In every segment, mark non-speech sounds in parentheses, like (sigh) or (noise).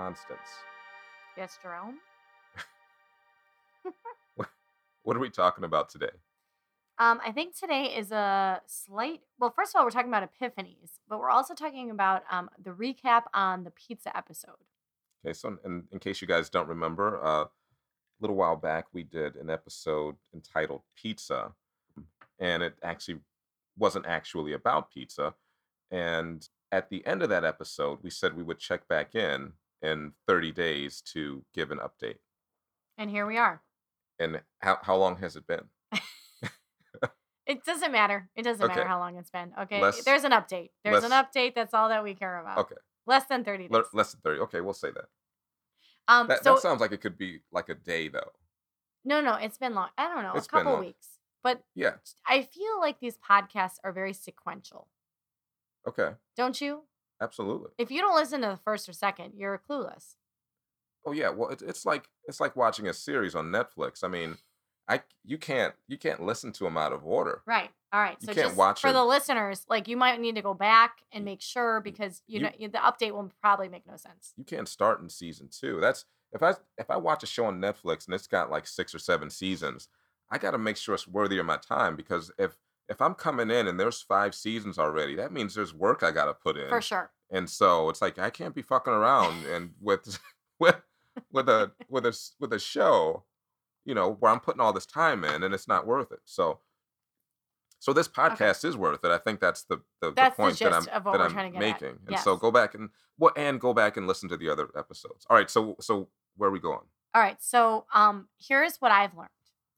Constance, Yes, Jerome? what are we talking about today? Um, I think today is a slight. Well, first of all, we're talking about epiphanies, but we're also talking about um, the recap on the pizza episode. Okay, so in, in case you guys don't remember, uh, a little while back we did an episode entitled Pizza, and it actually wasn't actually about pizza. And at the end of that episode, we said we would check back in in 30 days to give an update. And here we are. And how, how long has it been? (laughs) It doesn't matter. It doesn't matter how long it's been. Okay. Less- There's an update. There's an update. That's all that we care about. Okay, Less than 30 days. le- less than 30. Okay, we'll say that. um, That, so, that sounds like it could be like a day, though. no, no, it's been long. I don't know. It's a couple weeks. But Yeah, I feel like these podcasts are very sequential. okay, Don't you? Absolutely. If you don't listen to the first or second, you're clueless. Oh yeah, well it, it's like it's like watching a series on Netflix. I mean, I you can't you can't listen to them out of order. Right. All right. You So can't just watch for the listeners, like you might need to go back and make sure because you, You- know the update will probably make no sense. You can't start in season two. That's if I if I watch a show on Netflix and it's got like six or seven seasons, I got to make sure it's worthy of my time because if if I'm coming in and there's five seasons already, that means there's work I got to put in. For sure. And so it's like I can't be fucking around and with (laughs) with with a (laughs) with a with a show, you know, where I'm putting all this time in and it's not worth it. So so this podcast is worth it. I think that's the the, That's the the point that I'm of what that we're I'm trying to get at. making. And so go back and well and go back and listen to the other episodes. All right, so so where are we going? All right. So um here's what I've learned.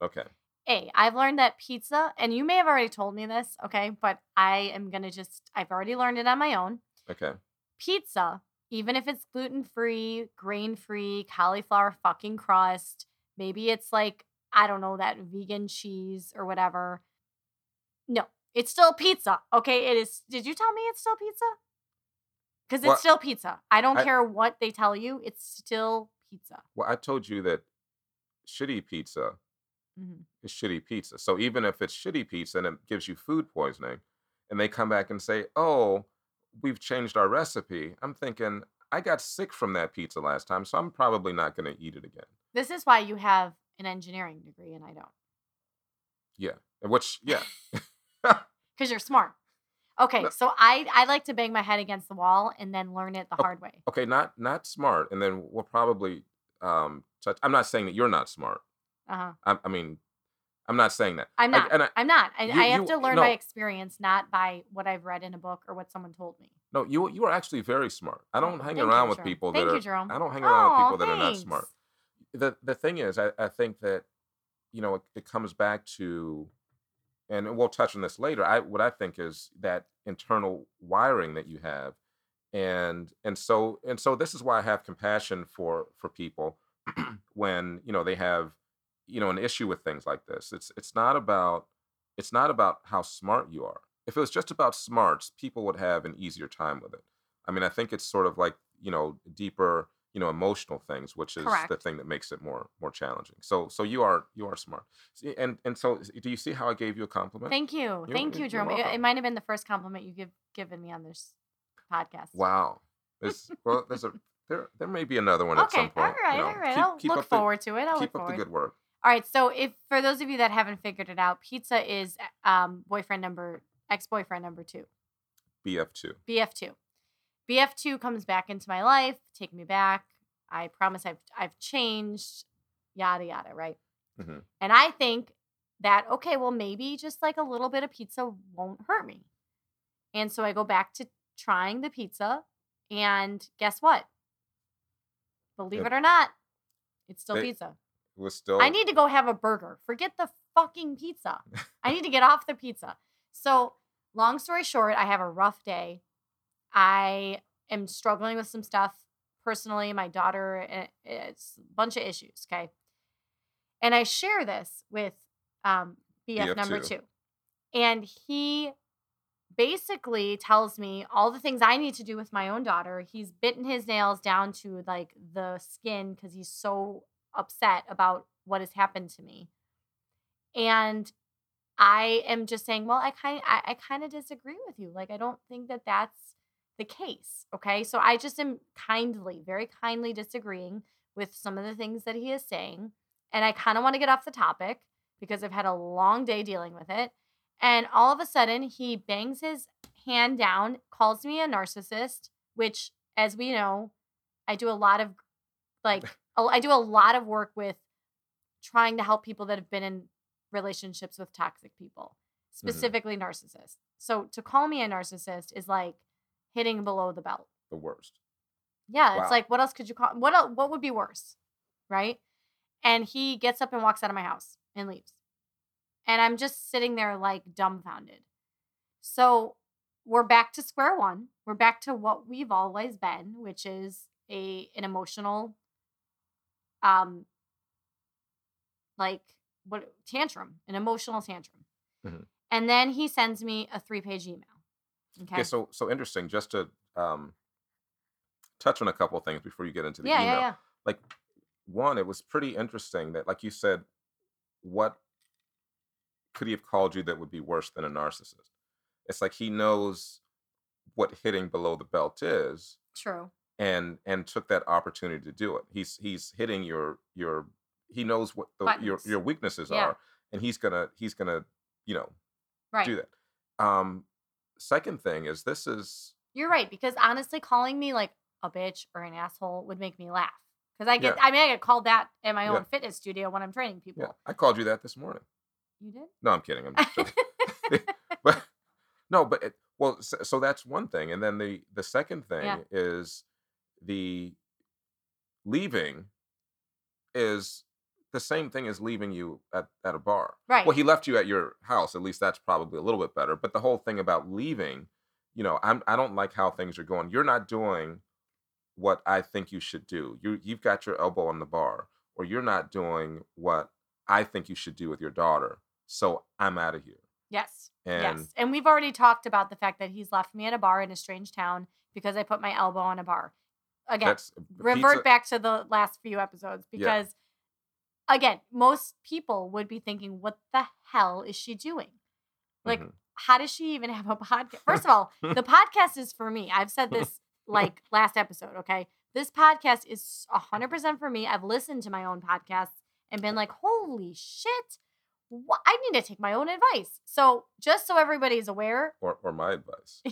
Okay. A, I've learned that pizza, and you may have already told me this, okay, but I am gonna just I've already learned it on my own. Okay. Pizza, even if it's gluten free, grain free, cauliflower fucking crust, maybe it's like, I don't know, that vegan cheese or whatever. No, it's still pizza. Okay. It is did you tell me it's still pizza? Because it's Well, still pizza. I don't I- care what they tell you, it's still pizza. Well, I told you that shitty pizza Mhm. is shitty pizza. So even if it's shitty pizza and it gives you food poisoning, and they come back and say, "Oh, we've changed our recipe," I'm thinking I got sick from that pizza last time, so I'm probably not going to eat it again. This is why you have an engineering degree and I don't. Yeah, which yeah, (laughs) because you're smart. Okay, so I I like to bang my head against the wall and then learn it the Oh, hard way. okay, not not smart, and then we'll probably um. Touch, I'm not saying that you're not smart. Uh huh. I, I mean, I'm not saying that. I'm not. and I- I'm not. I, you- I have you- to learn no. by experience, not by what I've read in a book or what someone told me. No, you you are actually very smart. I don't Oh, hang thank around you, with people Thank that you, are. Jerome. I don't hang around with people that are not smart. the the thing is, I, I think that you know it, it comes back to, and we'll touch on this later. I what I think is that internal wiring that you have, and and so and so this is why I have compassion for for people (clears throat) when you know they have you know an issue with things like this. It's it's not about it's not about how smart you are. If it was just about smarts, people would have an easier time with it. I mean, I think it's sort of like you know deeper you know emotional things which is the thing that makes it more more challenging so so you are you are smart and and so do you see how i gave you a compliment Thank you. Thank you, you're Jerome. It, it might have been the first compliment you give given me on this podcast. wow there's well there's a there there may be another one at some point right. you know. all right. keep, I'll keep look up the, forward to it. I'll keep look up the good work All right. So if for those of you that haven't figured it out, pizza is um boyfriend number ex boyfriend number two. bf2 BF2. BF2 comes back into my life, take me back. I promise I've I've changed, yada yada, right? Mhm. And I think that okay, well maybe just like a little bit of pizza won't hurt me. And so I go back to trying the pizza and guess what? Believe Yep. it or not, it's still They- pizza. It was still I need to go have a burger. Forget the fucking pizza. I need to get off the pizza. So, long story short, I have a rough day. I am struggling with some stuff personally. My daughter, eh, it's a bunch of issues. Okay. And I share this with um, BF, number BF2. two. And he basically tells me all the things I need to do with my own daughter. He's bitten his nails down to like the skin because he's so upset about what has happened to me. And I am just saying, well, I kind I, I kind of disagree with you. Like I don't think that that's the case. Okay? So I just am kindly, very kindly disagreeing with some of the things that he is saying, and I kind of want to get off the topic because I've had a long day dealing with it. And all of a sudden, he bangs his hand down, calls me a narcissist, which, as we know, I do a lot of like, I do a lot of work with trying to help people that have been in relationships with toxic people, mm-hmm. specifically narcissists. So to call me a narcissist is like hitting below the belt. The worst. Yeah, Wow. it's like what else could you call? What el- what would be worse, right? And he gets up and walks out of my house and leaves, and I'm just sitting there like dumbfounded. So we're back to square one. We're back to what we've always been, which is a an emotional, um, like what tantrum, an emotional tantrum, Mhm. and then he sends me a three page email. Okay. Okay, so so interesting. Just to um, touch on a couple of things before you get into the yeah, email. yeah, yeah. Like one, it was pretty interesting that, like you said, what could he have called you that would be worse than a narcissist? It's like he knows what hitting below the belt is, True. And and took that opportunity to do it. He's he's hitting your your he knows what the, your your weaknesses Yeah. are, and he's gonna he's gonna you know Right. do that. Um, second thing is this is You're right because honestly, calling me like a bitch or an asshole would make me laugh. Because I get, Yeah. I mean, I get called that in my Yeah. own fitness studio when I'm training people. yeah. I called you that this morning. You did? No, I'm kidding. I'm just joking. (laughs) (laughs) but no, but it, well, so, so that's one thing, and then the the second thing Yeah. is the leaving is the same thing as leaving you at, at a bar. right. Well, he left you at your house. At least that's probably a little bit better. But the whole thing about leaving, you know, I'm I don't like how things are going. You're not doing what I think you should do. You you've got your elbow on the bar, or you're not doing what I think you should do with your daughter. So I'm out of here. yes. And yes. And we've already talked about the fact that he's left me at a bar in a strange town because I put my elbow on a bar. Again, that's revert pizza- back to the last few episodes Yeah. because again most people would be thinking what the hell is she doing like Mhm. how does she even have a podcast (laughs) first of all the (laughs) podcast is for me i've said this like last episode okay this podcast is 100% (laughs) for me i've listened to my own podcasts and been like holy shit wha- i need to take my own advice so just so everybody's aware or or my advice.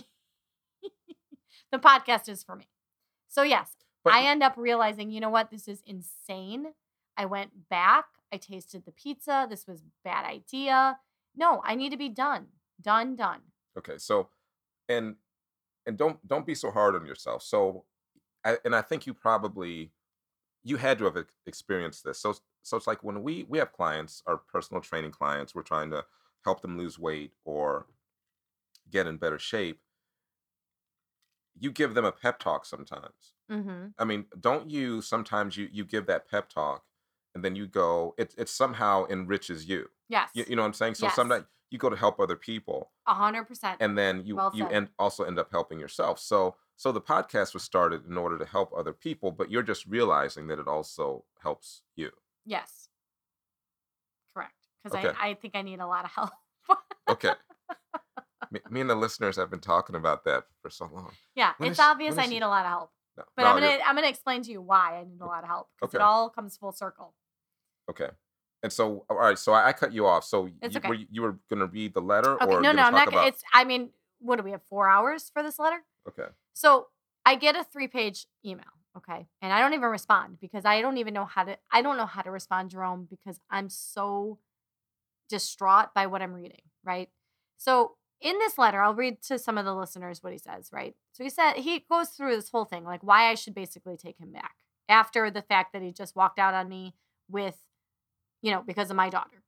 the podcast is for me so yes But I end up realizing, you know what, this is insane. I went back, I tasted the pizza. This was bad idea. No, I need to be done. Done, done. okay, so and and don't don't be so hard on yourself. So I, and I think you probably you had to have experienced this. So so it's like when we we have clients, our personal training clients, we're trying to help them lose weight or get in better shape. You give them a pep talk sometimes. Mm-hmm. I mean, don't you sometimes you you give that pep talk and then you go it it somehow enriches you. Yes. You, you know what I'm saying? So Yes. sometimes you go to help other people A hundred percent. and then you Well you end also end up helping yourself. So so the podcast was started in order to help other people, but you're just realizing that it also helps you. Yes. Correct. Because Okay. I, I think I need a lot of help. (laughs) Okay. Me, me and the listeners have been talking about that for so long. yeah. When it's is- obvious I need a lot of help. No, But no, I'm you're- gonna I'm gonna explain to you why I need a lot of help. Because it all comes full circle. Okay. And so, all right. So I, I cut you off. So It's you, okay. were you, you were going to read the letter, Okay, or no, no, I'm not gonna about? it's I mean, what do we have? Four hours for this letter? Okay. So I get a three page email, okay, and I don't even respond because I don't even know how to. I don't know how to respond, Jerome, because I'm so distraught by what I'm reading. Right. So in this letter, I'll read to some of the listeners what he says. Right. So he said he goes through this whole thing, like why I should basically take him back after the fact that he just walked out on me with, you know, because of my daughter.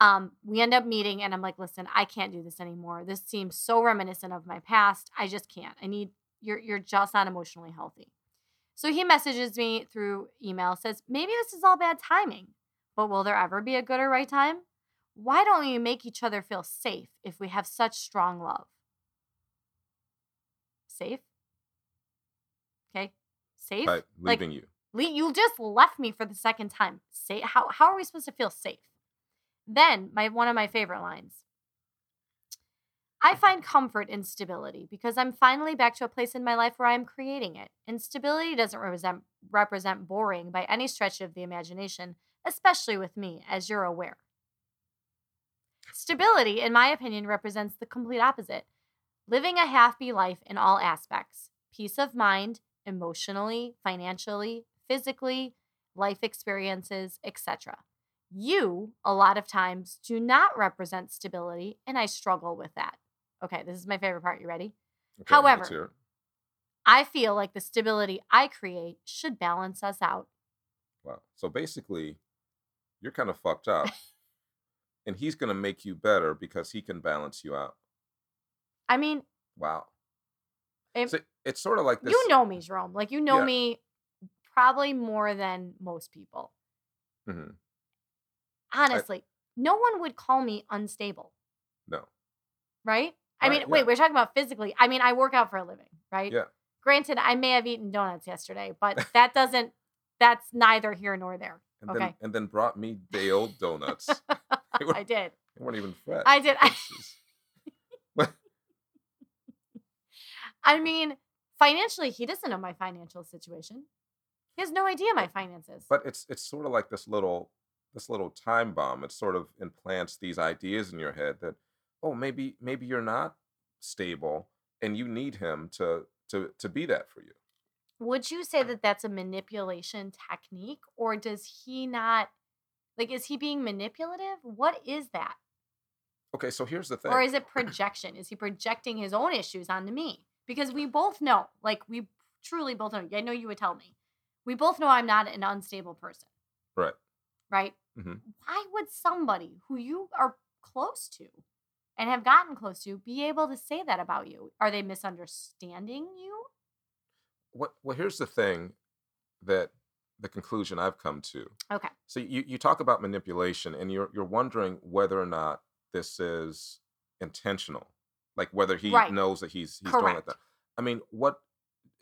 Um, we end up meeting and I'm like, listen, I can't do this anymore. This seems so reminiscent of my past. I just can't. I need you're you're just not emotionally healthy. So he messages me through email, says, maybe this is all bad timing, but will there ever be a good or right time? Why don't we make each other feel safe if we have such strong love? Safe? Okay. Safe? By Like, leaving you. Le- you just left me for the second time. Say how how are we supposed to feel safe? Then my one of my favorite lines. I find comfort in stability because I'm finally back to a place in my life where I'm creating it. And stability doesn't represent represent boring by any stretch of the imagination, especially with me, as you're aware. Stability, in my opinion, represents the complete opposite. Living a happy life in all aspects. Peace of mind, emotionally, financially, physically, life experiences, etc. You, a lot of times, do not represent stability, and I struggle with that. Okay, this is my favorite part. You ready? Okay, However, let's hear it. I feel like the stability I create should balance us out. Wow. So basically, you're kind of fucked up, (laughs) and he's gonna make you better because he can balance you out. I mean, Wow. it- So it's sort of like this. you know me, Jerome. Like, you know Yeah. me probably more than most people. Mhm. Honestly, no one would call me unstable, No. right? I Right, mean, wait, we're talking about physically. I mean, I work out for a living, right? Yeah. Granted, I may have eaten donuts yesterday, but (laughs) that doesn't, that's neither here nor there. And Okay. then and then brought me day old donuts. (laughs) (laughs) were, I did. they weren't even fresh. I did. (laughs) Oh, but (laughs) I mean, financially, he doesn't know my financial situation. He has no idea my finances. but it's it's sort of like this little this little time bomb. It sort of implants these ideas in your head that oh maybe maybe you're not stable and you need him to to to be that for you. Would you say that that's a manipulation technique, or does he not? Like, is he being manipulative? What is that? Okay, so here's the thing. Or is it projection? is he projecting his own issues onto me? Because we both know, like, we truly both know. I know you would tell me. We both know I'm not an unstable person, right. right? Mm-hmm. Why would somebody who you are close to and have gotten close to be able to say that about you? Are they misunderstanding you? What well here's the thing that the conclusion I've come to. Okay. So you, you talk about manipulation and you're you're wondering whether or not this is intentional. Like whether he Right. knows that he's he's doing like Correct. that. I mean, what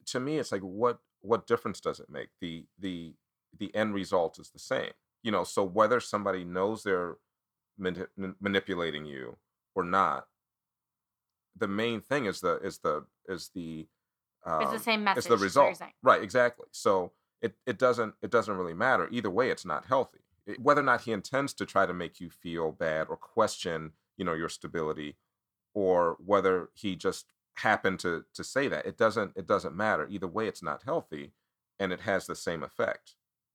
to me it's like what what difference does it make? The the the end result is the same. You know, so whether somebody knows they're mani- manipulating you or not, the main thing is the is the is the um, it's the same message. it's the is what you're result right exactly so it, it doesn't it doesn't really matter either way it's not healthy It- whether or not he intends to try to make you feel bad or question you know your stability or whether he just happened to to say that it doesn't it doesn't matter either way it's not healthy and it has the same effect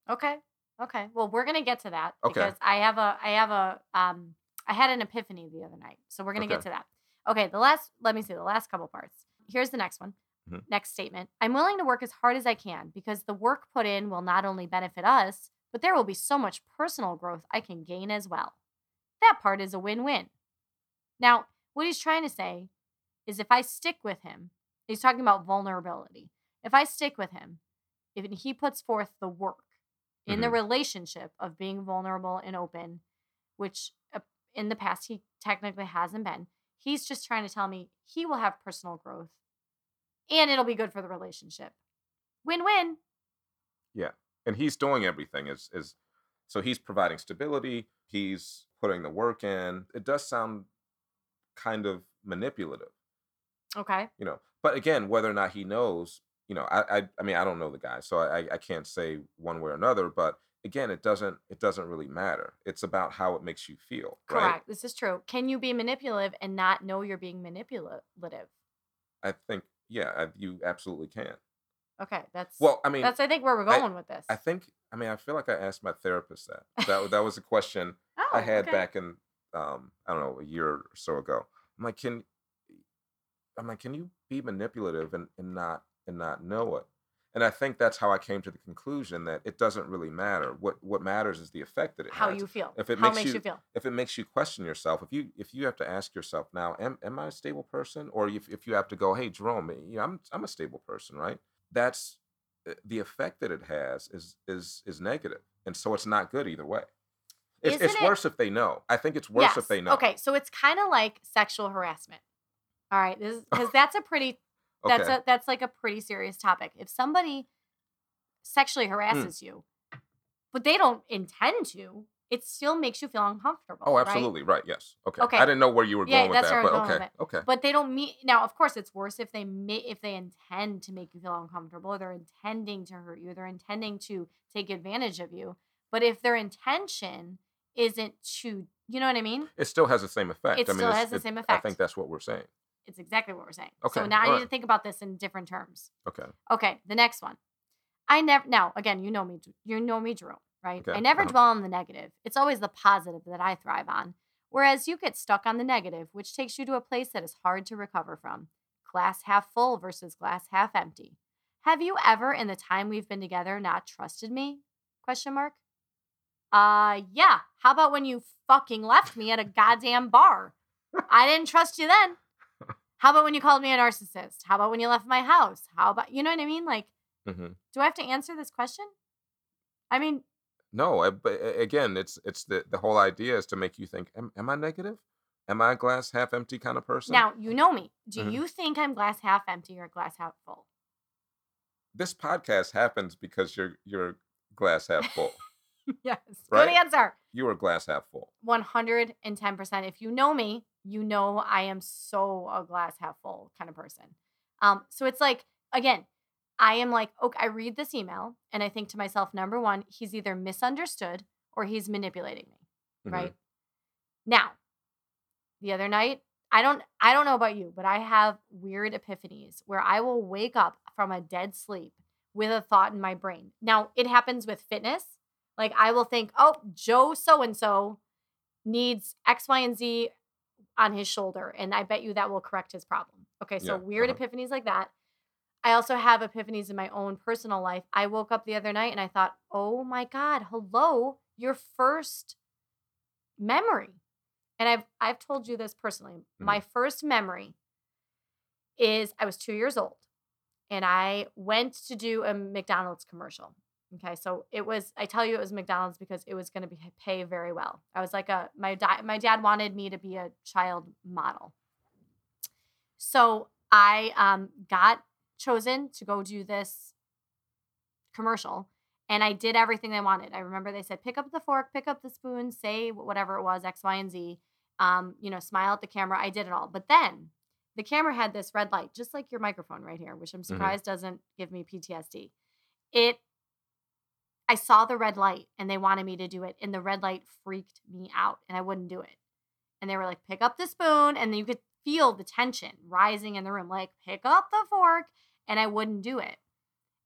Okay. Okay. Well, we're gonna get to that Okay. because I have a I have a um I had an epiphany the other night. So we're gonna get to that. Okay, the last let me see the last couple parts. Here's the next one. Mhm. Next statement. I'm willing to work as hard as I can because the work put in will not only benefit us, but there will be so much personal growth I can gain as well. That part is a win-win. Now, what he's trying to say is if I stick with him, he's talking about vulnerability. If I stick with him, if he puts forth the work in the Mhm. relationship of being vulnerable and open, which uh, in the past he technically hasn't been, he's just trying to tell me he will have personal growth and it'll be good for the relationship. Win win. Yeah. And he's doing everything is is so he's providing stability he's putting the work in it does sound kind of manipulative Okay. you know but again whether or not he knows you know i i, I mean i don't know the guy so I, I can't say one way or another but again it doesn't it doesn't really matter it's about how it makes you feel right Correct. This is true. Can you be manipulative and not know you're being manipulative? i think yeah I, you absolutely can Okay. That's well i mean that's I think where we're I- going with this. i think i mean i feel like i asked my therapist that that, that was a question (laughs) oh, I had okay. back in um I don't know a year or so ago. I'm like, can I'm like, can you be manipulative and, and not and not know it? And I think that's how I came to the conclusion that it doesn't really matter. What what matters is the effect that it How has. you feel. If it How makes makes you you feel. if it makes you question yourself, if you if you have to ask yourself now, am am I a stable person? Or if, if you have to go, hey Jerome, you know, I'm I'm a stable person, right? That's uh, the effect that it has is is is negative, and so it's not good either way. It's, it's it- worse if they know. I think it's worse if they know. Okay, so it's kind of like sexual harassment. All right, this because that's a pretty that's a that's like a pretty serious topic. If somebody sexually Hmm. harasses you, but they don't intend to, it still makes you feel uncomfortable. oh, absolutely. Right. Yes. Okay. Okay. I didn't know where you were Yeah, going with that, where I was but okay. Okay. But they don't mean now. Of course, it's worse if they may, if they intend to make you feel uncomfortable, or they're intending to hurt you, they're intending to take advantage of you. But if their intention isn't to, you know what I mean? It still has the same effect. It I mean, still has the it- same I think that's what we're saying. It's exactly what we're saying. Okay, So now I all need right. to think about this in different terms. Okay. Okay, the next one. I never now again, you know me, you know me, Jerome, right? Okay, I never uh-huh. dwell on the negative. It's always the positive that I thrive on. Whereas you get stuck on the negative, which takes you to a place that is hard to recover from. Glass half full versus glass half empty. Have you ever in the time we've been together not trusted me? Question mark. Uh yeah. How about when you fucking left me at a goddamn bar? I didn't trust you then. How about when you called me a narcissist? How about when you left my house? How about you know what I mean? Like, hmm do I have to answer this question? I mean, No, I, but again, it's it's the the whole idea is to make you think, am, am I negative? Am I a glass half empty kind of person? now you know me. Do Mhm. you think I'm glass half empty or glass half full? this podcast happens because you're you're glass half full. (laughs) yes. Right? Good answer. you are glass half full. 110%. If you know me, you know I am so a glass half full kind of person. Um, so it's like, again, I am like, okay, I read this email and I think to myself, number one, he's either misunderstood or he's manipulating me. Mhm. right? Now, the other night, I don't I don't know about you, but I have weird epiphanies where I will wake up from a dead sleep with a thought in my brain. Now, it happens with fitness. Like I will think, "Oh, Joe so and so needs X, Y, and Z on his shoulder, and I bet you that will correct his problem." Okay, so Yeah, weird uh-huh. epiphanies like that. I also have epiphanies in my own personal life. I woke up the other night and I thought, "Oh my god, hello, your first memory." And I've I've told you this personally. My first memory is I was 2 years old and I went to do a McDonald's commercial. Okay, so it was I tell you it was McDonald's because it was going to be pay very well. I was like a my di- my dad wanted me to be a child model. So I um, got chosen to go do this commercial and I did everything they wanted. I remember they said, pick up the fork, pick up the spoon, say whatever it was, X, Y, and Z. Um, you know, smile at the camera. I did it all. But then the camera had this red light, just like your microphone right here, which I'm surprised doesn't give me PTSD. It I saw the red light and they wanted me to do it, and the red light freaked me out and I wouldn't do it. And they were like, pick up the spoon, and you could feel the tension rising in the room, like, pick up the fork, and I wouldn't do it.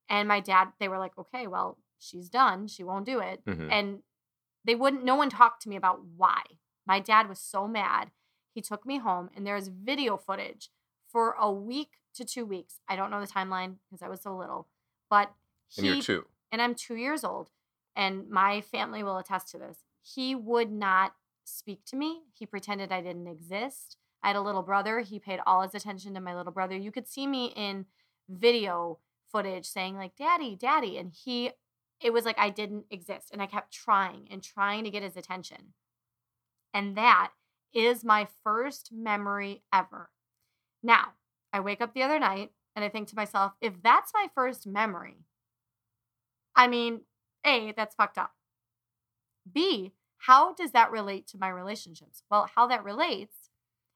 And my dad, they were like, okay, well, she's done. She won't do it. Mhm. And they wouldn't, no one talked to me about why. My dad was so mad. He took me home, and there's video footage for a week to two weeks. I don't know the timeline because I was so little, but And he you're two. And I'm two years old, and my family will attest to this. He would not speak to me. He pretended I didn't exist. I had a little brother. He paid all his attention to my little brother. You could see me in video footage saying like "Daddy, Daddy," and he, it was like I didn't exist, and I kept trying and trying to get his attention. And that is my first memory ever. Now, I wake up the other night and I think to myself, if that's my first memory, I mean, A, that's fucked up. B, how does that relate to my relationships? Well, how that relates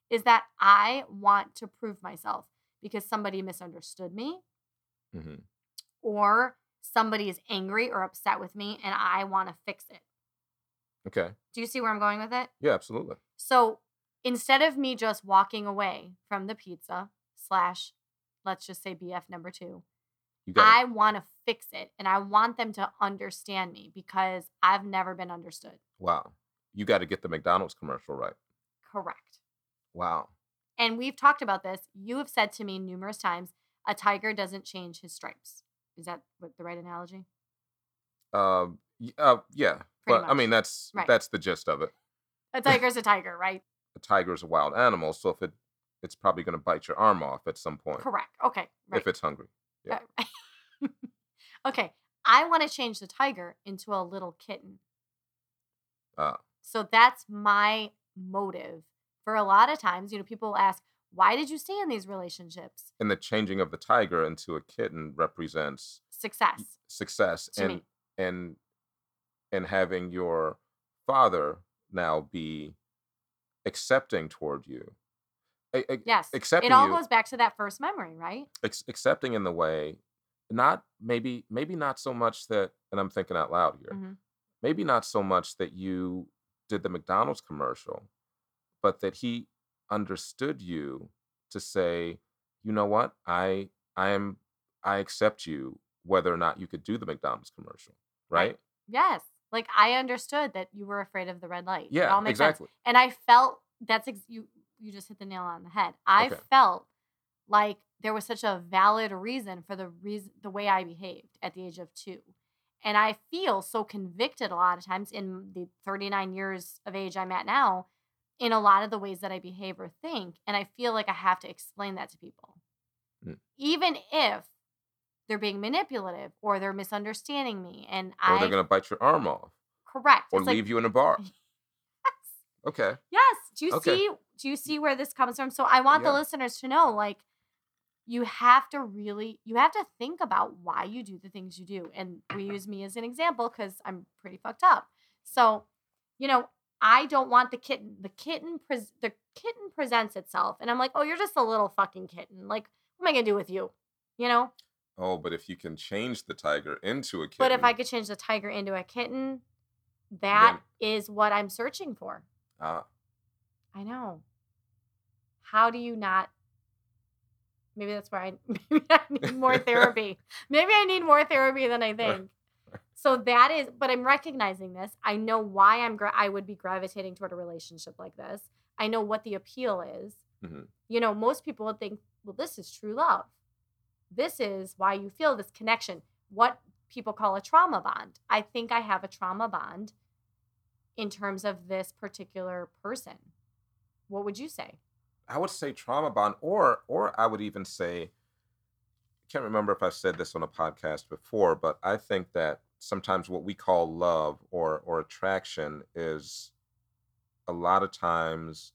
is that I want to prove myself because somebody misunderstood me hmm or somebody is angry or upset with me and I want to fix it. Okay. Do you see where I'm going with it? Yeah, absolutely. So instead of me just walking away from the pizza slash, let's just say BF number two, I want to fix it and I want them to understand me because I've never been understood. Wow. You got to get the McDonald's commercial right. Correct. Wow. And we've talked about this. You have said to me numerous times a tiger doesn't change his stripes. Is that what the right analogy? Um, uh, yeah, Pretty but I mean that's Right. that's the gist of it. A tiger's a tiger, right? A tiger is a wild animal, so if it it's probably going to bite your arm off at some point Correct. Okay. Right. if it's hungry. yeah. (laughs) Okay. I want to change the tiger into a little kitten. Ah. So that's my motive. For a lot of times, you know, people ask, why did you stay in these relationships? And the changing of the tiger into a kitten represents Success success to and me. and and having your father now be accepting toward you. A- a- Yes. accepting It all you goes back to that first memory, right? ex- accepting in the way not maybe maybe not so much that and i'm thinking out loud here Mhm. maybe not so much that you did the mcdonald's commercial but that he understood you to say you know what i i am i accept you whether or not you could do the mcdonald's commercial Right. right, Yes. Like I understood that you were afraid of the red light. yeah all makes sense. exactly and I felt that's ex- you you just hit the nail on the head. I Okay. felt like there was such a valid reason for the reason the way I behaved at the age of 2. And I feel so convicted a lot of times in the 39 years of age I'm at now in a lot of the ways that I behave or think and I feel like I have to explain that to people. Mm. Even if they're being manipulative or they're misunderstanding me and or I they're going to bite your arm off correct or It's like, leave you in a bar (laughs) yes. okay Yes. Do you Okay. see do you see where this comes from? So I want the listeners to know like you have to really you have to think about why you do the things you do. And we use me as an example cuz I'm pretty fucked up. So, you know, I don't want the kitten. The kitten pres- the kitten presents itself and I'm like, "Oh, you're just a little fucking kitten. Like, what am I going to do with you?" You know? oh but if you can change the tiger into a kitten But if I could change the tiger into a kitten, that is what I'm searching for. ah, I know. How do you not? Maybe that's where I (laughs) maybe I need more therapy. (laughs) maybe I need more therapy than I think. So that is, but I'm recognizing this. I know why I'm gra- I would be gravitating toward a relationship like this. I know what the appeal is. Mhm. You know, most people would think, well, this is true love. This is why you feel this connection. What people call a trauma bond. I think I have a trauma bond in terms of this particular person. What would you say? I would say trauma bond, or or I would even say, I can't remember if I've said this on a podcast before, but I think that sometimes what we call love or or attraction is a lot of times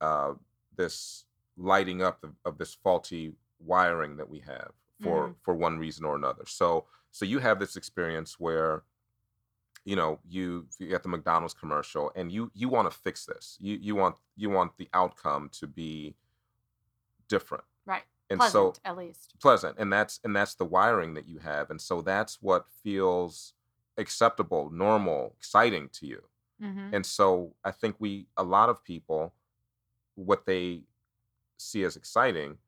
uh, this lighting up of, of this faulty wiring that we have for for one reason or another. So so you have this experience where you know you you get the McDonald's commercial and you you want to fix this. You you want you want the outcome to be different. Right. And Pleasant, so at least. pleasant and that's and that's the wiring that you have and so that's what feels acceptable, normal, exciting to you. Mm-hmm. And so I think we, a lot of people, what they see as exciting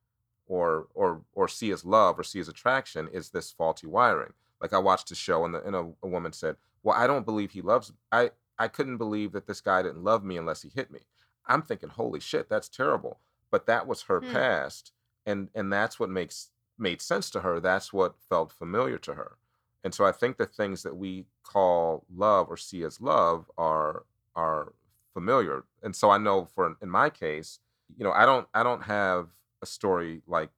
or or or see as love or see as attraction is this faulty wiring. Like I watched a show and, the, and a, a woman said, "Well, I don't believe he loves. I I couldn't believe that this guy didn't love me unless he hit me." I'm thinking, "Holy shit, that's terrible." But that was her Hmm. past, and and that's what makes made sense to her. That's what felt familiar to her. And so I think the things that we call love or see as love are are familiar. And so I know for in my case, you know, I don't I don't have a story like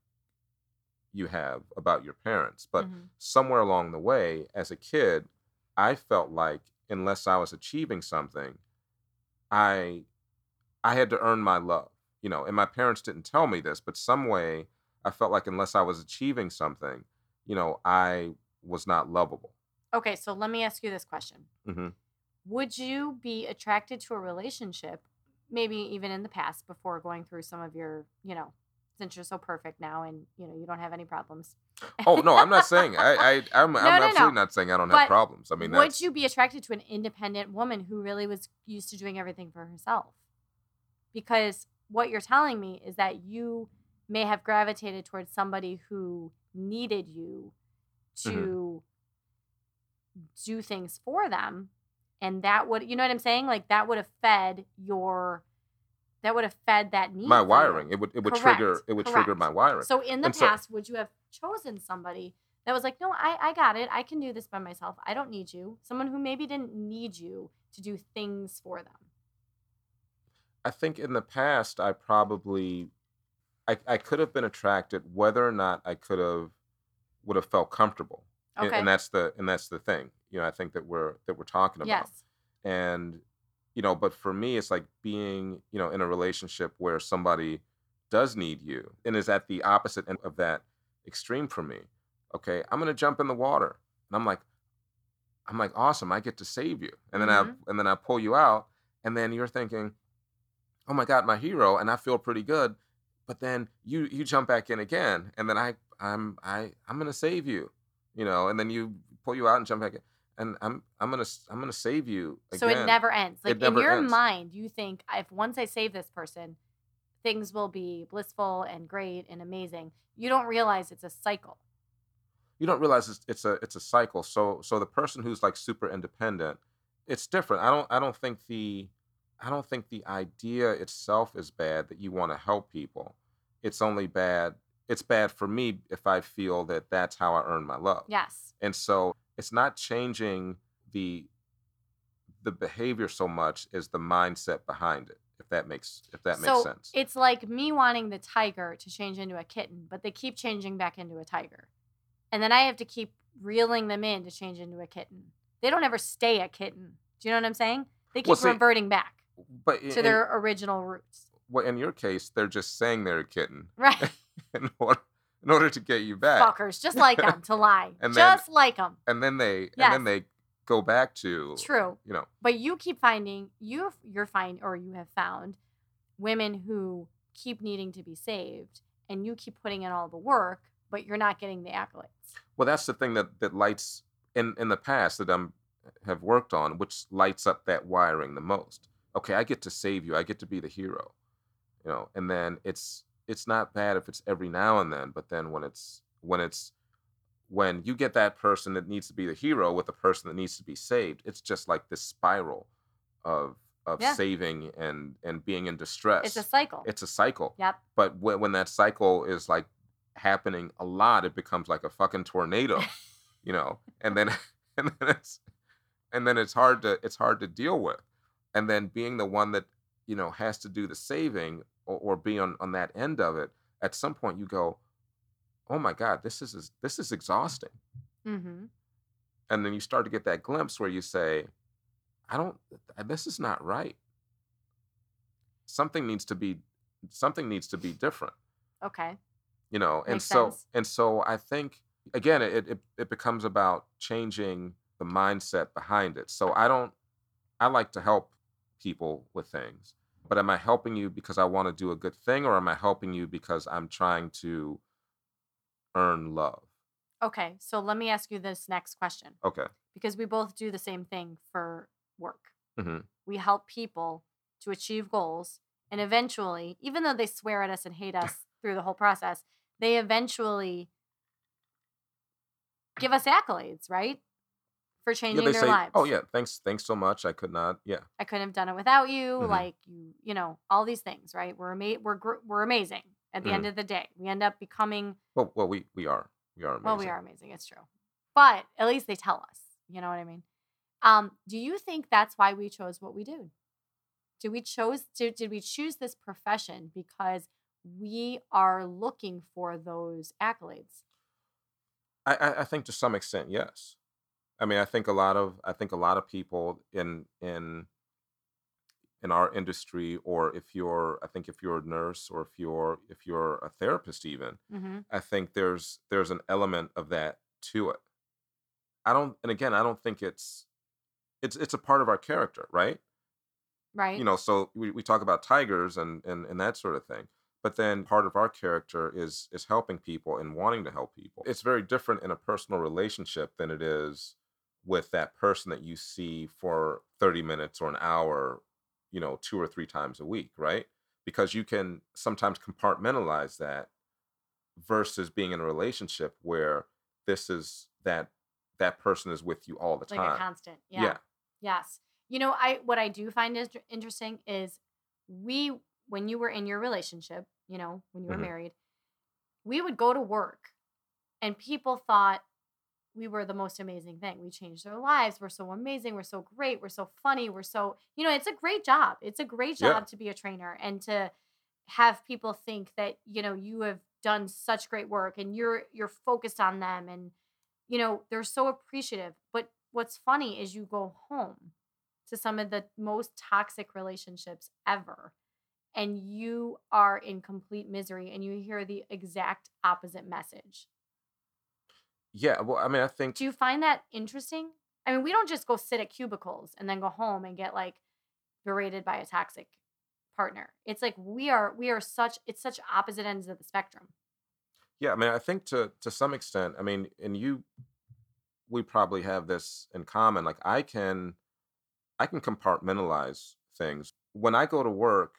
you have about your parents, but Mhm. somewhere along the way as a kid, I felt like unless I was achieving something, I I had to earn my love. You know, and my parents didn't tell me this, but some way I felt like unless I was achieving something, you know, I was not lovable. Okay, so let me ask you this question. hmm Would you be attracted to a relationship, maybe even in the past before going through some of your, you know, since you're so perfect now and you know you don't have any problems? Oh no, I'm not saying I, I (laughs) I'm, No, I'm no, absolutely no. not saying I don't But have problems. I mean, would that's, you be attracted to an independent woman who really was used to doing everything for herself? Because what you're telling me is that you may have gravitated towards somebody who needed you to Mm-hmm. do things for them and that would you know what i'm saying like that would have fed your that would have fed that need my wiring. It would it would trigger it would trigger my wiring. so in the And so- past would you have chosen somebody that was like, no, I, I got it. I can do this by myself. I don't need you. Someone who maybe didn't need you to do things for them. I think in the past, I probably, I, I could have been attracted whether or not I could have, would have felt comfortable. And, Okay. and that's the, and that's the thing, you know, I think that we're, that we're talking about. yes. and you know but for me it's like being you know in a relationship where somebody does need you and is at the opposite end of that extreme for me okay i'm gonna jump in the water and i'm like i'm like awesome i get to save you and then i Mhm. and then i pull you out and then you're thinking oh my god my hero and i feel pretty good but then you you jump back in again and then i i'm i i'm gonna save you you know and then you pull you out and jump back in and i'm i'm gonna i'm gonna save you again. So it never ends. Like never in your ends. mind, you think if once I save this person, things will be blissful and great and amazing. You don't realize it's a cycle. you don't realize it's, it's a it's a cycle so so the person who's like super independent it's different i don't i don't think the i don't think the idea itself is bad that you want to help people it's only bad it's bad for me if i feel that that's how i earn my love Yes. and so it's not changing the the behavior so much as the mindset behind it if that makes if that makes so sense it's like me wanting the tiger to change into a kitten, but they keep changing back into a tiger. And then I have to keep reeling them in to change into a kitten. They don't ever stay a kitten. Do you know what I'm saying? They keep Well, see, reverting back but in, to their original roots. well, in your case they're just saying they're a kitten Right. (laughs) in order in order to get you back Fuckers, just like (laughs) them to lie. And then- just like them. and then they and then they go back to True. you know But you keep finding you you're find or you have found women who keep needing to be saved and you keep putting in all the work, but you're not getting the accolades. well that's the thing that that lights in in the past that i'm have worked on which lights up that wiring the most okay i get to save you i get to be the hero you know and then it's it's not bad if it's every now and then but then when it's when it's when you get that person that needs to be the hero with the person that needs to be saved it's just like this spiral of of Yeah. saving and and being in distress It's a cycle. it's a cycle yep. but when, when that cycle is like happening a lot it becomes like a fucking tornado (laughs) you know and then (laughs) and then it's and then it's hard to it's hard to deal with and then being the one that you know has to do the saving or, or be on on that end of it at some point you go oh my god this is this is exhausting Mm-hmm. and then you start to get that glimpse where you say i don't this is not right something needs to be something needs to be different Okay. you know and so sense. and so i think again it, it it becomes about changing the mindset behind it so i don't i like to help people with things but am i helping you because i want to do a good thing or am i helping you because i'm trying to earn love Okay. So let me ask you this next question okay because we both do the same thing for work. hmm We help people to achieve goals and eventually, even though they swear at us and hate (laughs) us through the whole process, they eventually give us accolades, right? For changing they their say lives. oh yeah thanks thanks so much i could not yeah I couldn't have done it without you. Mhm. Like you, you know, all these things, right? We're ama- we're gr- we're amazing. At the Mm-hmm. end of the day, we end up becoming well well we we are we are amazing. well, we are amazing. It's true, but at least they tell us. You know what I mean? Um, do you think that's why we chose what we do? Did we chose did, did we choose this profession because we are looking for those accolades? I, I I think to some extent, yes. I mean, I think a lot of I think a lot of people in in in our industry, or if you're, I think if you're a nurse, or if you're if you're a therapist, even, Mm-hmm. I think there's there's an element of that to it. I don't, and again, I don't think it's it's it's a part of our character, right? Right. you know so we, we talk about tigers and, and and that sort of thing but then part of our character is is helping people and wanting to help people it's very different in a personal relationship than it is with that person that you see for 30 minutes or an hour you know two or three times a week right because you can sometimes compartmentalize that versus being in a relationship where this is that that person is with you all the like time a constant. Yeah. yeah Yes. You know, I what I do find is interesting is we when you were in your relationship, you know, when you were Mhm. married, we would go to work and people thought we were the most amazing thing. We changed their lives. We're so amazing. We're so great. We're so funny. We're so, you know, it's a great job. It's a great Yeah. job to be a trainer and to have people think that, you know, you have done such great work and you're you're focused on them and you know, they're so appreciative. But what's funny is you go home to some of the most toxic relationships ever and you are in complete misery and you hear the exact opposite message. Yeah, well, I mean, I think Do you find that interesting? I mean, we don't just go sit at cubicles and then go home and get like berated by a toxic partner. It's like we are we are such it's such opposite ends of the spectrum. yeah, I mean, I think to to some extent, I mean, and you we probably have this in common. Like I can I can compartmentalize things. When I go to work,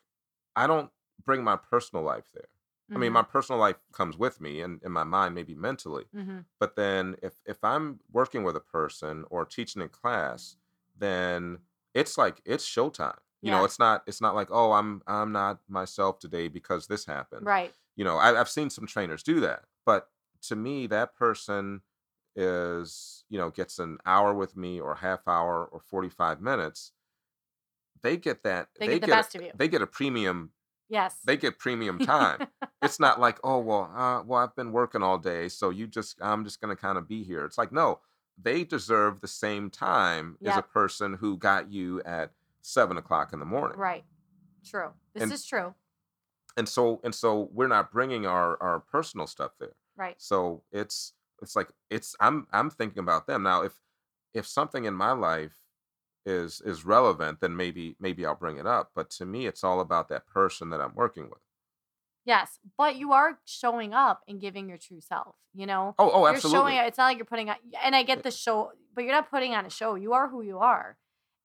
I don't bring my personal life there. I mean, Mhm, my personal life comes with me and in my mind, maybe mentally. mhm. But then if if I'm working with a person or teaching in class, then it's like it's showtime. You know, it's not it's not like, oh, I'm I'm not myself today because this happened. Right. You know, I, I've seen some trainers do that. But to me, that person is, you know, gets an hour with me or half hour or 45 minutes. They get that They get the a- best of you. They get a premium Yes. they get premium time. (laughs) it's not like, oh well, uh, well I've been working all day, so you just I'm just gonna kind of be here. It's like no, they deserve the same time as a person who got you at seven o'clock in the morning. right. True. This And- is true. And so and so we're not bringing our our personal stuff there. Right. So it's it's like it's I'm I'm thinking about them now. If if something in my life is is relevant, then maybe maybe I'll bring it up. But to me, it's all about that person that I'm working with. Yes. But you are showing up and giving your true self, you know? Oh oh you're absolutely. showing it's not like you're putting on and i get the show but you're not putting on a show you are who you are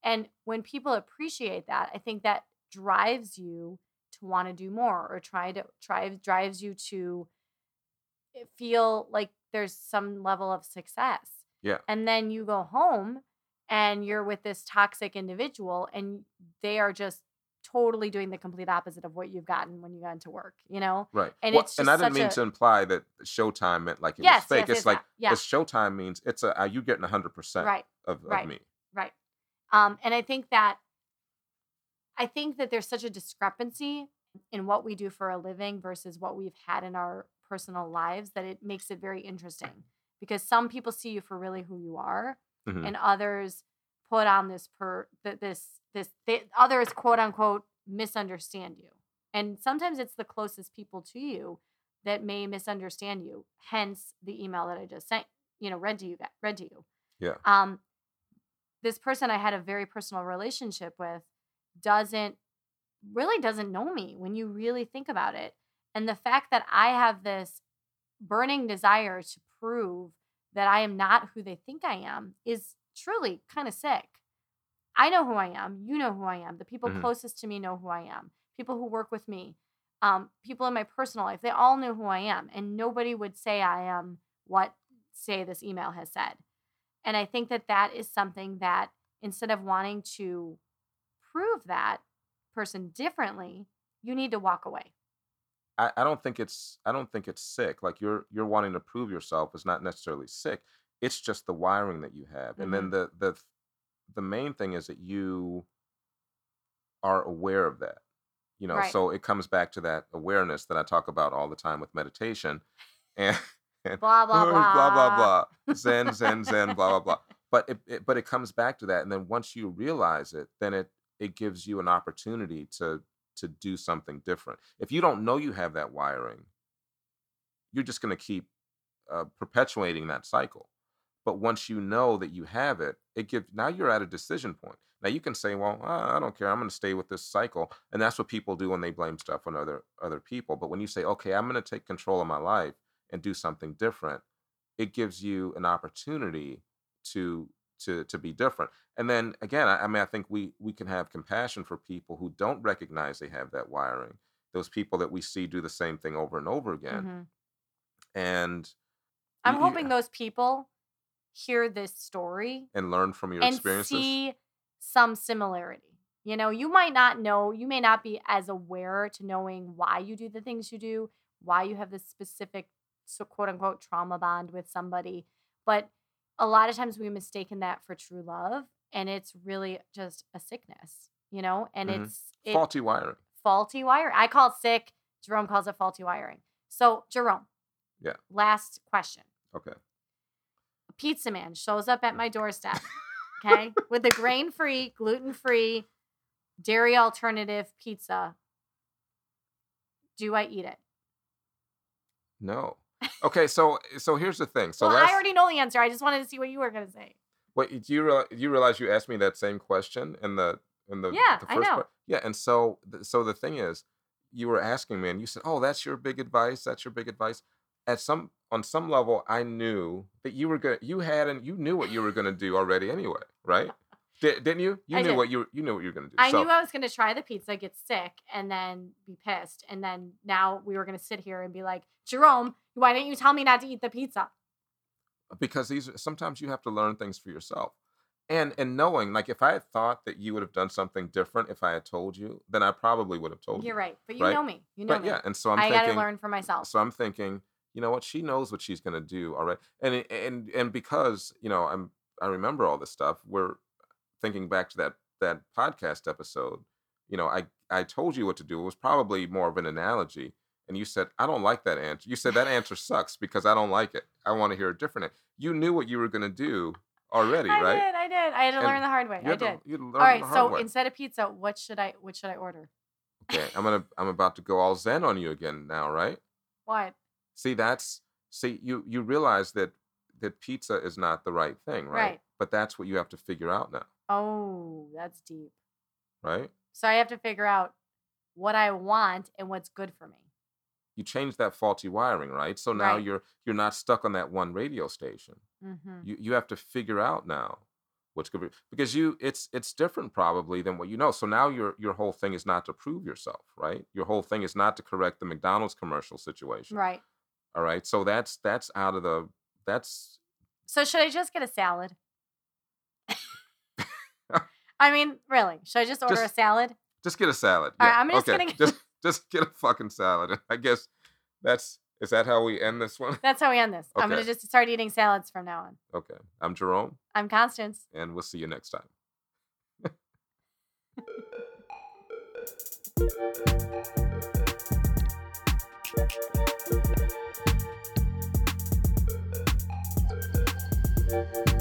and when people appreciate that i think that drives you to want to do more or try to drive drives you to eh, feel like there's some level of success Yeah. and then you go home and you're with this toxic individual and they are just totally doing the complete opposite of what you've gotten when you got into work you know Right. And Well, it's and I didn't mean a- to imply that Showtime meant like it yes was fake. yes, it's yes, like yeah, yeah. it's Showtime means it's a are you getting hundred percent right of, of right. me. Right. Um, and I think that I think that there's such a discrepancy in what we do for a living versus what we've had in our personal lives that it makes it very interesting because some people see you for really who you are Mhm. and others put on this per this this they, others quote unquote misunderstand you and sometimes it's the closest people to you that may misunderstand you hence the email that i just sent you know read to you read to you Yeah. um this person i had a very personal relationship with doesn't really doesn't know me when you really think about it and the fact that i have this burning desire to prove that i am not who they think i am is truly kind of sick. I know who i am you know who i am the people Mhm. closest to me know who i am people who work with me um, people in my personal life they all know who i am and nobody would say i am what say this email has said. And i think that that is something that instead of wanting to prove that person differently you need to walk away I, I don't think it's I don't think it's sick. Like you're you're wanting to prove yourself is not necessarily sick. It's just the wiring that you have. And then mm-hmm. the the the main thing is that you are aware of that. You know, Right. so it comes back to that awareness that I talk about all the time with meditation. (laughs) And and blah blah (laughs) blah blah blah blah zen zen zen blah blah blah (laughs) but it, it but it comes back to that and then once you realize it then it it gives you an opportunity to to do something different. If you don't know you have that wiring you're just going to keep uh, perpetuating that cycle. But once you know that you have it it gives now you're at a decision point. Now you can say well i don't care. I'm going to stay with this cycle. And that's what people do when they blame stuff on other other people. But when you say okay i'm going to take control of my life and do something different it gives you an opportunity to to to be different and then again I, I mean i think we we can have compassion for people who don't recognize they have that wiring those people that we see do the same thing over and over again Mhm. and i'm you- you- hoping those people hear this story and learn from your and experiences see some similarity. You know, you might not know, you may not be as aware to knowing why you do the things you do, why you have this specific, so quote unquote, trauma bond with somebody, but a lot of times we mistaken that for true love, and it's really just a sickness, you know. And Mhm. it's it, Faulty wiring. faulty wiring. I call it sick. Jerome calls it faulty wiring. So Jerome. Yeah. Last question. Okay. A pizza man shows up at my doorstep, (laughs) okay, with a grain free, gluten free, dairy alternative pizza. Do I eat it? No. Okay, so so here's the thing. So well, last, I already know the answer. I just wanted to see what you were going to say. Wait, do you realize, you realize you asked me that same question in the in the Yeah, the I know. part? Yeah, and so so the thing is, you were asking me, and you said, "Oh, that's your big advice. That's your big advice." At some on some level, I knew that you were gonna You had and you knew what you were going to do already anyway, right? (laughs) Did, didn't you? You I knew did. what you were- you knew what you were going to do. I so, knew I was going to try the pizza, get sick, and then be pissed. And then now we were going to sit here and be like, Jerome, why didn't you tell me not to eat the pizza? because these sometimes you have to learn things for yourself and and knowing like if i had thought that you would have done something different if i had told you then i probably would have told You're you right. But you right? know me. You know but me. yeah and so i'm I got to thinking learn for myself. so i'm thinking you know what she knows what she's going to do all right and and and because you know i'm i remember all this stuff we're thinking back to that that podcast episode you know i i told you what to do it was probably more of an analogy and you said i don't like that answer you said that answer sucks because i don't like it i want to hear a different an-" you knew what you were going to do already I right I did. I did. I had to And learn the hard way. I had to- did. you had to learn All right. So way. instead of pizza, what should I what should I order? okay i'm gonna i'm about to go all zen on you again now right What? see that's see you you realize that that pizza is not the right thing right, Right. but that's what you have to figure out now Oh, that's deep. right So I have to figure out what I want and what's good for me. You change that faulty wiring right so now Right. you're you're not stuck on that one radio station Mm-hmm. you you have to figure out now what's good because you it's it's different probably than what you know so now your your whole thing is not to prove yourself right your whole thing is not to correct the mcdonald's commercial situation Right. all right so that's that's out of the that's So should I just get a salad? (laughs) I mean, really? Should I just order Just- a salad? just get a salad All right, I'm just okay gonna- just (laughs) (laughs) just get a fucking salad i guess that's is that how we end this one (laughs) That's how we end this. I'm gonna just start eating salads from now on. okay i'm jerome I'm Constance. and we'll see you next time (laughs)